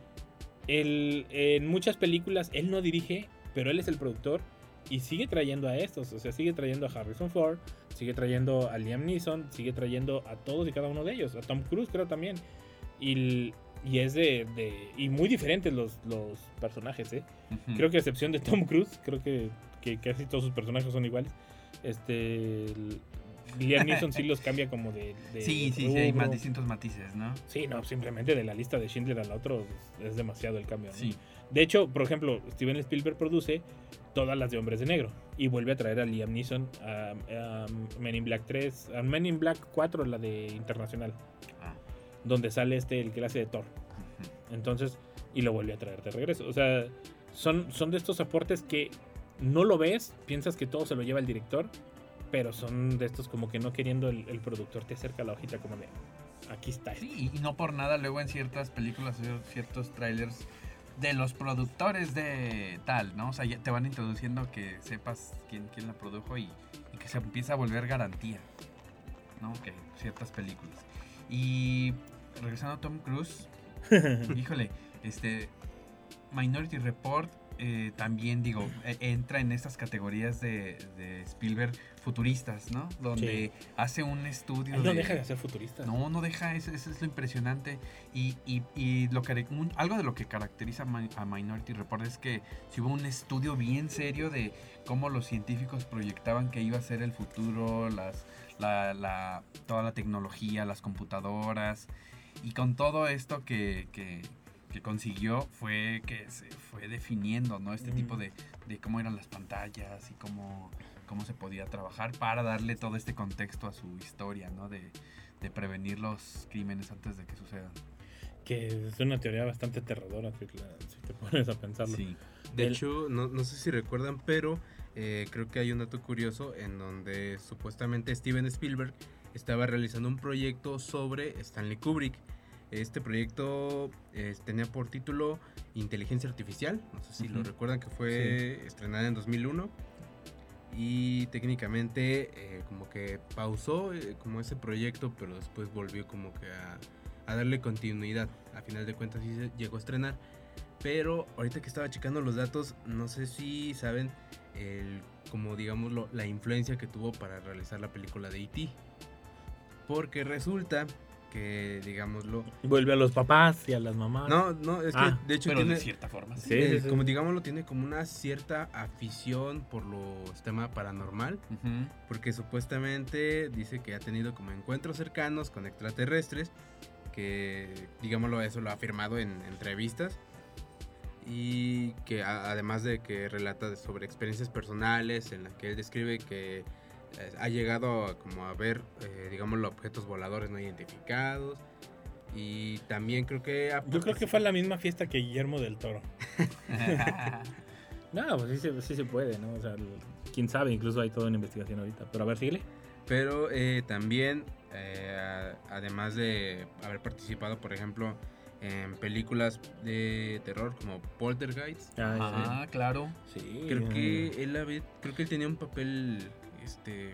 Él, en muchas películas él no dirige, pero él es el productor y sigue trayendo a estos, o sea, sigue trayendo a Harrison Ford, sigue trayendo a Liam Neeson, sigue trayendo a todos y cada uno de ellos, a Tom Cruise creo también. Y, y es de, de- y muy diferentes los, los personajes, ¿eh? Ujú. Creo que a excepción de Tom Cruise, creo que, que casi todos sus personajes son iguales. Este Liam Neeson sí los cambia como de, de Sí, sí, sí, hay más distintos matices, ¿no? Sí, no, simplemente de la lista de Schindler al otro es, es demasiado el cambio. ¿no? Sí. De hecho, por ejemplo, Steven Spielberg produce todas las de Hombres de Negro y vuelve a traer a Liam Neeson a, a Men in Black 3, a Men in Black 4, la de Internacional, Ah, donde sale este el que hace de Thor. Entonces, y lo vuelve a traer de regreso. O sea, son, son de estos aportes que no lo ves, piensas que todo se lo lleva el director, pero son de estos como que no queriendo el, el productor te acerca la hojita como de aquí está. esto". Sí, y no por nada luego en ciertas películas ciertos trailers de los productores de tal, ¿no? O sea, ya te van introduciendo que sepas quién, quién la produjo y, y que se empieza a volver garantía, ¿no? Que ciertas películas. Y regresando a Tom Cruise, híjole, este Minority Report eh, también digo e- entra en estas categorías de, de Spielberg futuristas, ¿no? Donde hace un estudio Él no de- deja de ser futurista. no, no deja, eso, eso es lo impresionante. Y, y- y lo que, un- algo de lo que caracteriza a, Mi- a Minority Report es que si hubo un estudio bien serio de cómo los científicos proyectaban que iba a ser el futuro, las, la, la- toda la tecnología, las computadoras. Y con todo esto que, que- que consiguió fue que se fue definiendo, ¿no? Este Mm. tipo de, de cómo eran las pantallas y cómo, cómo se podía trabajar para darle todo este contexto a su historia, ¿no? De, de prevenir los crímenes antes de que sucedan. Que es una teoría bastante aterradora si, te pones a pensarlo. Sí. De El- hecho, no, no sé si recuerdan, pero eh, creo que hay un dato curioso en donde supuestamente Steven Spielberg estaba realizando un proyecto sobre Stanley Kubrick. Este proyecto eh, tenía por título Inteligencia Artificial, no sé si lo recuerdan que fue estrenada en 2001 y técnicamente eh, como que pausó eh, como ese proyecto, pero después volvió como que a, a darle continuidad. A final de cuentas sí llegó a estrenar. Pero ahorita que estaba checando los datos, no sé si saben el, como digámoslo, la influencia que tuvo para realizar la película de E.T. Porque resulta que, digámoslo... Vuelve a los papás y a las mamás. No, no, es que Ah, de hecho Pero tiene... de cierta forma. Sí, eh, sí, sí. Como digámoslo, tiene como una cierta afición por los temas paranormal. Ujú. Porque supuestamente dice que ha tenido como encuentros cercanos con extraterrestres. Que, digámoslo, eso lo ha afirmado en entrevistas. Y que a- además de que relata sobre experiencias personales en las que él describe que ha llegado a, como a ver, eh, digámoslo, objetos voladores no identificados. Y también creo que... ha Yo creo que fue la misma fiesta que Guillermo del Toro. No, pues sí se, sí se puede, ¿no? O sea, quién sabe, incluso hay toda una investigación ahorita. Pero a ver, síguele. Pero eh, también, eh, además de haber participado, por ejemplo, en películas de terror como Poltergeist, Ah, claro. sí. creo que él había- creo que él tenía un papel, este,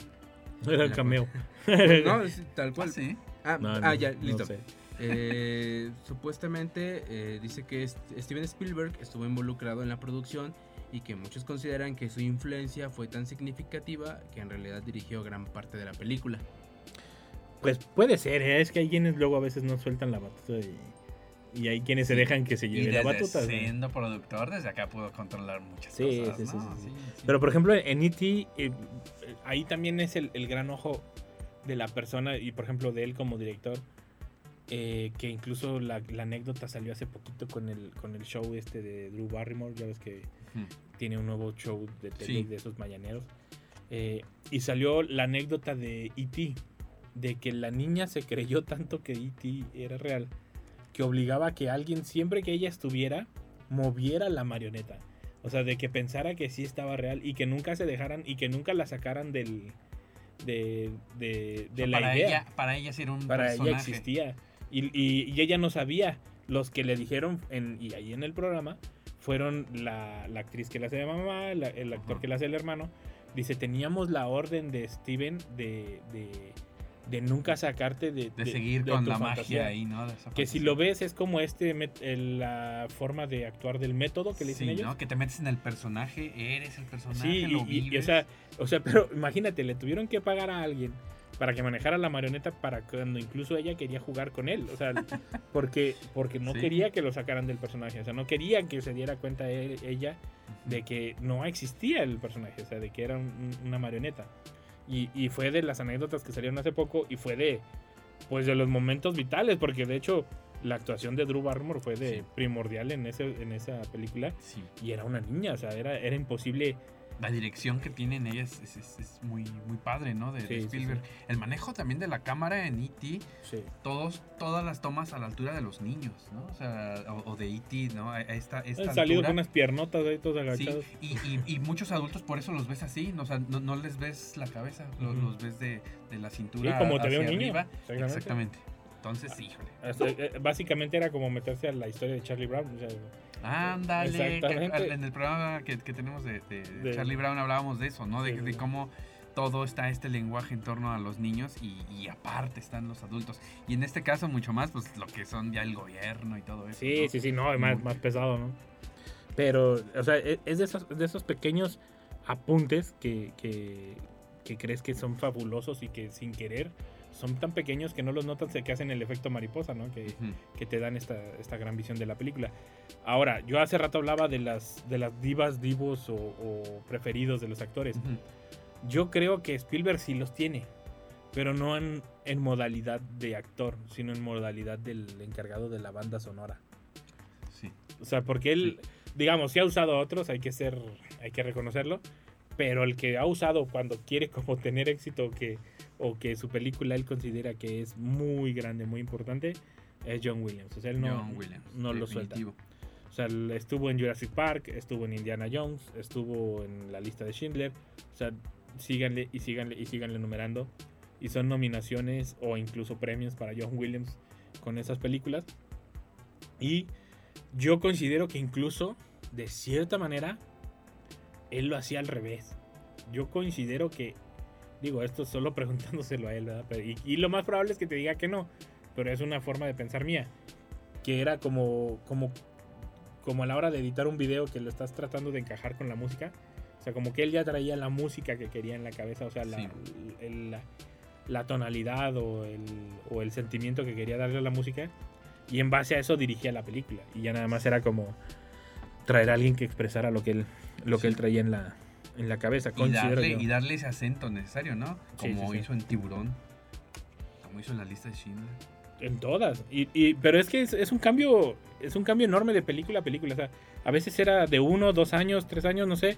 Era el cameo. no, es tal Ah, cual. sí. Ah, No, ah, no, ya, no listo. sé. Eh, supuestamente eh, dice que Steven Spielberg estuvo involucrado en la producción y que muchos consideran que su influencia fue tan significativa que en realidad dirigió gran parte de la película. Pues puede ser, ¿eh? es que hay quienes luego a veces no sueltan la batuta y, y hay quienes se Sí. dejan que se Y lleve la batuta. ¿no? siendo productor, desde acá puedo controlar muchas Sí, cosas. sí, sí, ¿no? sí, sí. sí. Pero por ejemplo, en E.T., eh, ahí también es el, el gran ojo de la persona y por ejemplo de él como director. eh, que incluso la, la anécdota salió hace poquito con el, con el show este de Drew Barrymore, ya ves que Ujú. tiene un nuevo show de tele Sí. de esos mañaneros. Eh, y salió la anécdota de E.T., de que la niña se creyó tanto que E.T. era real, que obligaba a que alguien, siempre que ella estuviera, moviera la marioneta. O sea, de que pensara que sí estaba real y que nunca se dejaran y que nunca la sacaran del de, de, O de sea, la para idea. ella, para ella sí era un para ella existía. Y, y- y ella no sabía. Los que le dijeron, en, y ahí en el programa, fueron la, la actriz que la hace de mamá, la- el actor Ajá. que la hace el hermano. Dice, teníamos la orden de Steven de, de, de nunca sacarte de, De seguir con tu la fantasía". magia ahí, ¿no? De Que si lo ves es como este la forma de actuar del método que le dicen Sí, ellos. ¿no? Que te metes en el personaje, eres el personaje, Sí, lo y, y- y, vives. o sea, o sea, pero imagínate, le tuvieron que pagar a alguien para que manejara la marioneta para cuando incluso ella quería jugar con él, o sea, porque porque no Sí. quería que lo sacaran del personaje, o sea, no quería que se diera cuenta e- ella de que no existía el personaje, o sea, de que era un- una marioneta. Y, y fue de las anécdotas que salieron hace poco y fue de pues de los momentos vitales, porque de hecho la actuación de Drew Barrymore fue de Sí. primordial en ese en esa película Sí. y era una niña, o sea, era era imposible La dirección que tienen ellas es, es- es muy, muy padre, ¿no? De, de Sí, sí, Spielberg. El manejo también de la cámara en E.T., sí. todos, todas las tomas a la altura de los niños, ¿no? O sea, o, o de E.T., ¿no? Esta, esta Han salido altura. con unas piernotas ahí todos Sí, agachados. y, y- y muchos adultos por eso los ves así, ¿no? o sea, no, no les ves la cabeza, lo- Ujú. los ves de, de la cintura Sí, como te ve un niño. arriba. Exactamente. Entonces, híjole. Eh, básicamente era como meterse a la historia de Charlie Brown. o sea, Ándale, en el programa que, que tenemos de, de De- Charlie Brown hablábamos de eso, ¿no? De, cómo todo está este lenguaje en torno a los niños y, y aparte están los adultos. Y en este caso mucho más, pues lo que son ya el gobierno y todo eso. sí, ¿no? sí, sí, no, es más, más pesado, ¿no? Pero, o sea, e- es de esos, de esos pequeños apuntes que, que, que crees que son fabulosos y que sin querer son tan pequeños que no los notas que hacen el efecto mariposa, ¿no? Que, que te dan esta, esta gran visión de la película. Ahora, yo hace rato hablaba de las, de las divas, divos o, o preferidos de los actores. Yo creo que Spielberg sí los tiene, pero no en, en modalidad de actor, sino en modalidad del encargado de la banda sonora. O sea, porque él, digamos, sí ha usado a otros, hay que ser, hay que reconocerlo. Pero el que ha usado cuando quiere como tener éxito que, o que su película él considera que es muy grande, muy importante, es John Williams. O sea, él no, John Williams, no lo suelta. O sea, estuvo en Jurassic Park, estuvo en Indiana Jones, estuvo en la lista de Schindler. O sea, síganle y síganle y síganle numerando. Y son nominaciones o incluso premios para John Williams con esas películas. Y yo considero que incluso, de cierta manera, él lo hacía al revés. Yo considero que, digo, esto solo preguntándoselo a él, ¿verdad? Pero- y, y lo más probable es que te diga que no, pero es una forma de pensar mía. Que era como, como, como a la hora de editar un video que lo estás tratando de encajar con la música. O sea, como que él ya traía la música que quería en la cabeza, o sea, la, Sí. el- la, la tonalidad o el, o el sentimiento que quería darle a la música. Y en base a eso dirigía la película. Y ya nada más era como traer a alguien que expresara lo que él, lo que Sí. él traía en la, en la cabeza. Y darle, yo. y darle ese acento necesario, ¿no? Como sí, sí. hizo en Tiburón. Como hizo en la lista de Schindler. En todas. Y, y- pero es que es, es un cambio. Es un cambio enorme de película a película. O sea, a veces era de uno, dos años, tres años, no sé.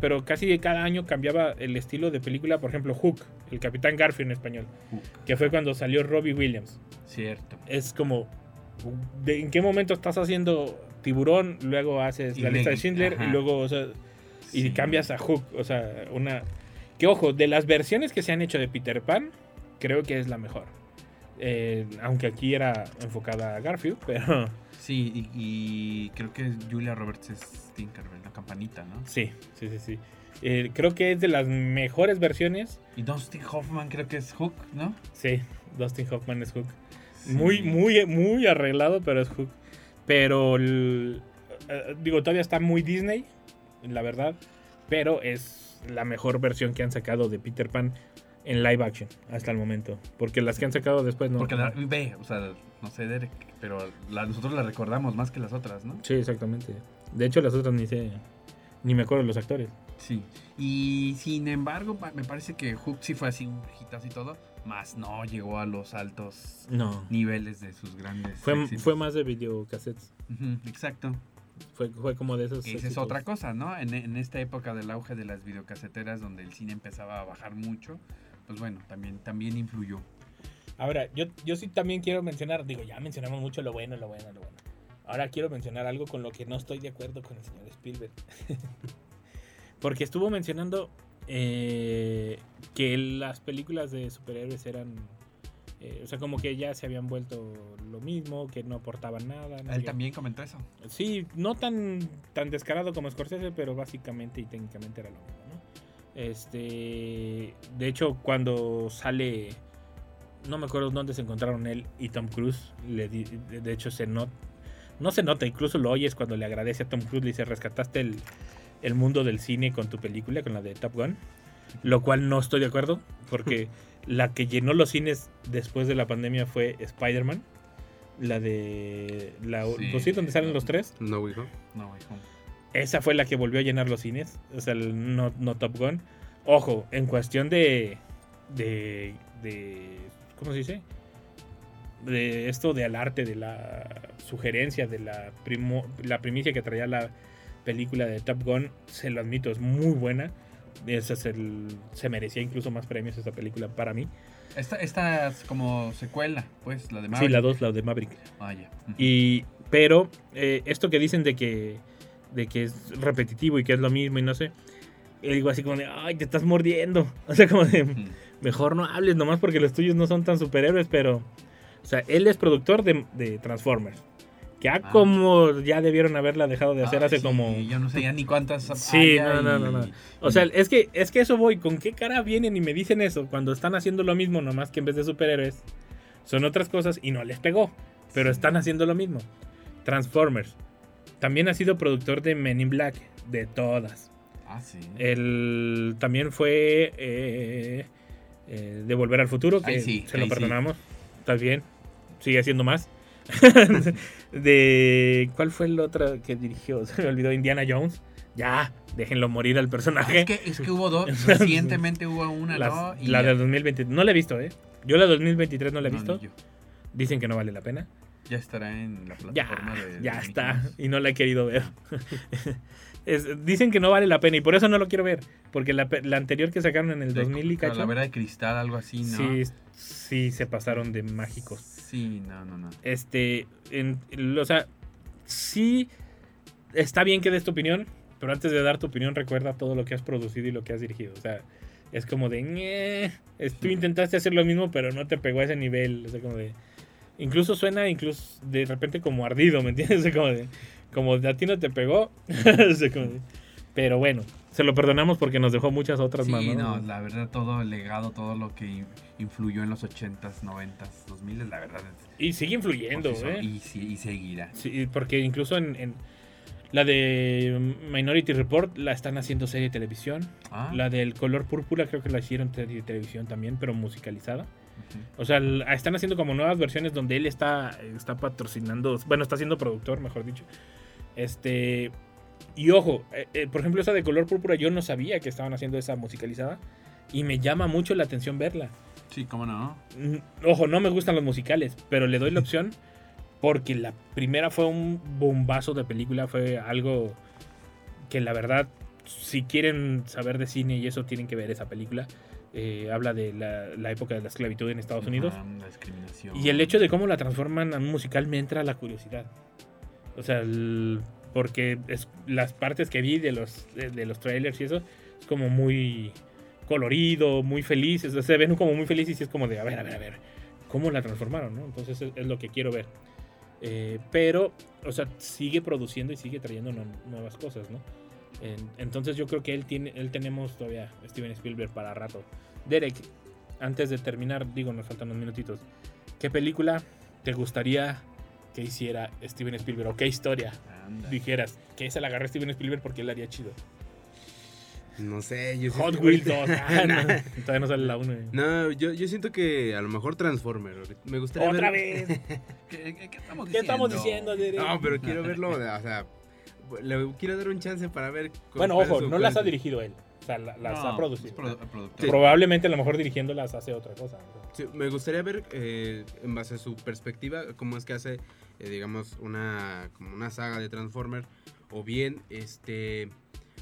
Pero casi de cada año cambiaba el estilo de película. Por ejemplo, Hook, el Capitán Garfield en español. Hook. Que fue cuando salió Robbie Williams. Cierto. Es como. ¿de ¿En qué momento estás haciendo Tiburón? Luego haces Y la lista de le- Schindler. ajá. Y luego, o sea, y cambias a Hook. O sea, una. Que ojo, de las versiones que se han hecho de Peter Pan, creo que es la mejor. Eh, aunque aquí era enfocada a Garfield, pero Sí, y, y creo que Julia Roberts es Tinkerbell, la campanita, ¿no? sí, sí, sí, sí. Eh, creo que es de las mejores versiones. Y Dustin Hoffman creo que es Hook, ¿no? Sí, Dustin Hoffman es Hook. Sí. Muy, muy, muy arreglado, pero es Hook. Pero, el- eh, digo, todavía está muy Disney, la verdad. Pero es la mejor versión que han sacado de Peter Pan en live action hasta el momento. Porque las que han sacado después no. Porque la, ve, o sea, no sé, Derek, pero la- nosotros la recordamos más que las otras, ¿no? Sí, exactamente. De hecho, las otras ni sé. Ni me acuerdo de los actores. Sí. Y sin embargo, me parece que Hook sí fue así un hitazo y todo, más no llegó a los altos No. niveles de sus grandes. Fue, éxitos. fue más de videocassettes. Ujú, exacto. Fue, fue como de esos. Esa es otra cosa, ¿no? En, en esta época del auge de las videocaseteras donde el cine empezaba a bajar mucho, pues bueno, también, también influyó. Ahora, yo, yo sí también quiero mencionar, digo, ya mencionamos mucho lo bueno, lo bueno, lo bueno. Ahora quiero mencionar algo con lo que no estoy de acuerdo con el señor Spielberg. Porque estuvo mencionando eh, que las películas de superhéroes eran... eh, o sea, como que ya se habían vuelto lo mismo, que no aportaban nada. no Él también comentó eso. Sí, no tan, tan descarado como Scorsese, pero básicamente y técnicamente era lo mismo, ¿no? Este, de hecho, cuando sale, no me acuerdo dónde se encontraron él y Tom Cruise, le di- de hecho se nota, no se nota, incluso lo oyes cuando le agradece a Tom Cruise, le dice, rescataste el, el mundo del cine con tu película, con la de Top Gun, lo cual no estoy de acuerdo, porque la que llenó los cines después de la pandemia fue Spider-Man. La de. La, Sí. pues sí, donde salen los tres. No, güey, ¿no? No, hijo. Esa fue la que volvió a llenar los cines. O sea, el no, no Top Gun. Ojo, en cuestión de. de. de ¿Cómo se dice? De esto del arte, de la sugerencia, de la, primo- la primicia que traía la película de Top Gun, se lo admito, es muy buena. Ese es el, se merecía incluso más premios esta película para mí. Esta, esta es como secuela, pues, la de Sí, Maverick. la 2, la de Maverick. Ah, ya. Ujú. Y, pero eh, esto que dicen de que, de que es repetitivo y que es lo mismo y no sé, yo digo así como de, ay, te estás mordiendo. O sea, como de, mejor no hables nomás porque los tuyos no son tan superhéroes, pero, o sea, él es productor de, de Transformers. Que a Ah. como ya debieron haberla dejado de hacer Ay, hace sí, como... Yo no sé ya ni cuántas. Sí, no, no, no, no. O sea, es que, es que eso voy, ¿con qué cara vienen y me dicen eso cuando están haciendo lo mismo, nomás que en vez de superhéroes son otras cosas y no les pegó, pero están haciendo lo mismo? Transformers. También ha sido productor de Men in Black, de todas. Ah, sí. El, también fue eh, eh, de Volver al Futuro, que sí, se lo ahí sí. perdonamos. Está bien, sigue haciendo más. de ¿Cuál fue el otro que dirigió? Se me olvidó, Indiana Jones. Ya, déjenlo morir al personaje. Es que, es que hubo dos. Recientemente hubo una, Las- ¿no? Y la ya- del 2023. No la he visto, ¿eh? Yo la del 2023 no la he No, visto. Dicen que no vale la pena. Ya estará en la Ya, plataforma de. ya de está. Y no la he querido ver. Es- dicen que no vale la pena y por eso no lo quiero ver. Porque la, la anterior que sacaron en el De 2000 y cacho. Calavera de cristal, algo así, ¿no? Sí, sí, se pasaron de mágicos. Sí, no, no, no. Este, en, o sea, sí está bien que des tu opinión, pero antes de dar tu opinión recuerda todo lo que has producido y lo que has dirigido. O sea, es como de, tú intentaste hacer lo mismo, pero no te pegó a ese nivel. O sea, como de, incluso suena incluso de repente como ardido, ¿me entiendes? O sea, como de, como de a ti no te pegó. O sea, como de- pero bueno, se lo perdonamos porque nos dejó muchas otras Sí, más. no, la verdad, todo el legado, todo lo que in- influyó en los 80s, 90s, 2000s, la verdad. es- Y sigue influyendo, ¿eh? Y, y seguirá. Sí, porque incluso en, en la de Minority Report la están haciendo serie de televisión. Ah, La del color púrpura creo que la hicieron serie de televisión también, pero musicalizada. O sea, están haciendo como nuevas versiones donde él está, está patrocinando, bueno, está siendo productor, mejor dicho. Este, y ojo, eh, eh, por ejemplo, esa de color púrpura yo no sabía que estaban haciendo esa musicalizada y me llama mucho la atención verla. Sí, cómo no. Ojo, no me gustan los musicales, pero le doy la opción porque la primera fue un bombazo de película, fue algo que la verdad, si quieren saber de cine y eso, tienen que ver esa película. Eh, habla de la, la época de la esclavitud en Estados Unidos. La discriminación. Y el hecho de cómo la transforman en un musical me entra la curiosidad. O sea, el- porque es, las partes que vi de los, de, los trailers y eso, es como muy colorido, muy feliz. o se ven como muy felices y es como de, a ver, a ver, a ver, ¿cómo la transformaron? ¿no? Entonces es, es lo que quiero ver. Eh, pero, o sea, sigue produciendo y sigue trayendo nuevas cosas, ¿no? En- entonces yo creo que él tiene, él tenemos todavía Steven Spielberg para rato. Derek, antes de terminar, digo, nos faltan unos minutitos. ¿Qué película te gustaría que hiciera Steven Spielberg? ¿O qué historia Anda. dijeras que esa la agarré Steven Spielberg porque él la haría chido? No sé, yo Hot Wheels 2. Ah, no, todavía no sale la 1. No, yo, yo siento que a lo mejor Transformer. Me gustaría Otra ver- vez. ¿Qué, qué- qué estamos ¿Qué diciendo? estamos diciendo, Derek? No, pero quiero verlo, o sea, le quiero dar un chance para ver. Bueno, ojo, no las ha dirigido él. O sea, la- las No, ha producido. es produ- productor. Sí. Probablemente a lo mejor dirigiéndolas hace otra cosa. me gustaría ver, eh, en base a su perspectiva, cómo es que hace, eh, digamos, una, como una saga de Transformer. O bien, este.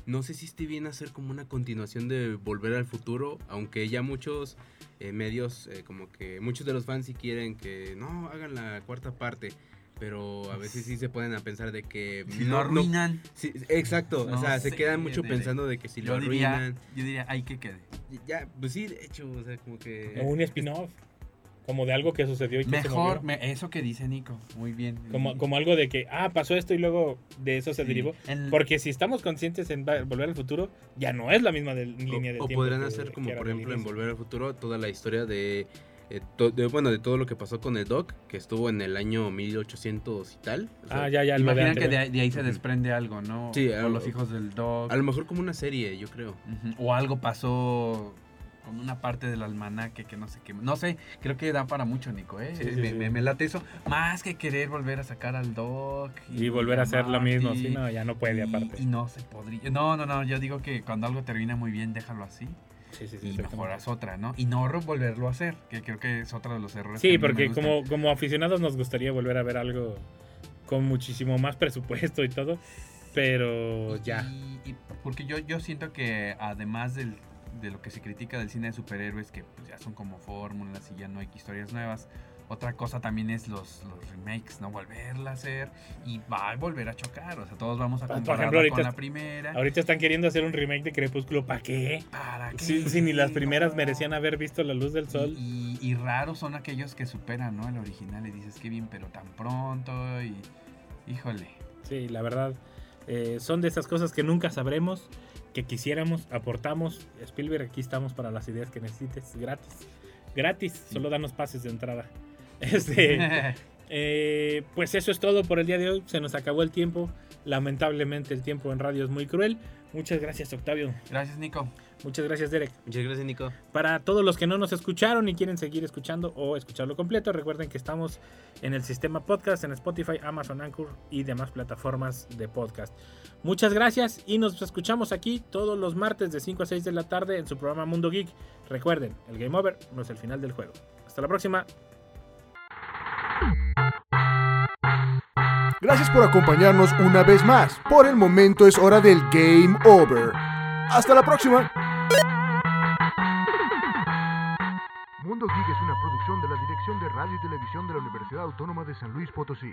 No sé si esté bien hacer como una continuación de Volver al Futuro, aunque ya muchos eh, medios, eh, como que muchos de los fans sí quieren que no hagan la cuarta parte, pero a veces sí se ponen a pensar de que Si lo arruinan. sí, exacto, o No sea, se quedan mucho pensando de que si lo yo, diría, arruinan, yo diría, hay que quede. ya, pues sí, de hecho, o sea, como que O un spin-off. Como de algo que sucedió y que Mejor, me- eso que dice Nico. Muy bien. Como, como algo de que, ah, pasó esto y luego de eso se Sí. derivó. En- Porque si estamos conscientes en volver al futuro, ya no es la misma O- línea de o, tiempo. podrían que- hacer que como por ejemplo en. Volver al Futuro toda la historia de, eh, to- de, bueno de todo lo que pasó con el Doc que estuvo en el año 1800 y tal o sea, Ah, ya, ya. lo de Imagina que de, ahí- de ahí se desprende algo, ¿no? Sí, o los hijos del dog. a lo mejor como una serie yo creo O algo pasó con una parte del almanaque que no sé qué. No sé, creo que da para mucho, Nico, ¿eh? Sí, sí, me, sí. me- me late eso. Más que querer volver a sacar al Doc. Y volver a hacer lo mismo, sí, no, ya no puede y- aparte. Y no se podría. No, no, no. Yo digo que cuando algo termina muy bien, déjalo así. Sí, sí, sí, y mejoras otra, ¿no? Y no volverlo a hacer, que creo que es otro de los errores. Sí, porque como, como aficionados nos gustaría volver a ver algo con muchísimo más presupuesto y todo. Pero ya Y, y porque yo, yo siento que además del, de lo que se critica del cine de superhéroes, que pues, ya son como fórmulas y ya no hay historias nuevas, otra cosa también es los, los remakes, ¿no? Volverla a hacer y va a volver a chocar. O sea, todos vamos a Por compararla ejemplo, ahorita con la primera. ahorita están queriendo hacer un remake de Crepúsculo. ¿Para qué? ¿Para qué? Si, si ni las primeras No. merecían haber visto la luz del sol. Y, y- y raros son aquellos que superan, ¿no? El original y dices, qué bien, pero tan pronto y... Híjole. Sí, la verdad. eh, son de esas cosas que nunca sabremos, que quisiéramos, aportamos. Spielberg, aquí estamos para las ideas que necesites, gratis. Gratis, solo danos pases de entrada. Este, eh, pues eso es todo por el día de hoy. Se nos acabó el tiempo. Lamentablemente el tiempo en radio es muy cruel. Muchas gracias, Octavio. Gracias, Nico. Muchas gracias, Derek. muchas gracias Nico Para todos los que no nos escucharon y quieren seguir escuchando o escucharlo completo, recuerden que estamos en el sistema podcast, en Spotify, Amazon Anchor y demás plataformas de podcast. Muchas gracias y nos escuchamos aquí todos los martes de 5 a 6 de la tarde en su programa Mundo Geek. Recuerden, el Game Over no es el final del juego. Hasta la próxima. Gracias por acompañarnos una vez más. Por el momento es hora del Game Over. Hasta la próxima. Mundo Geek es una producción de la Dirección de Radio y Televisión de la Universidad Autónoma de San Luis Potosí.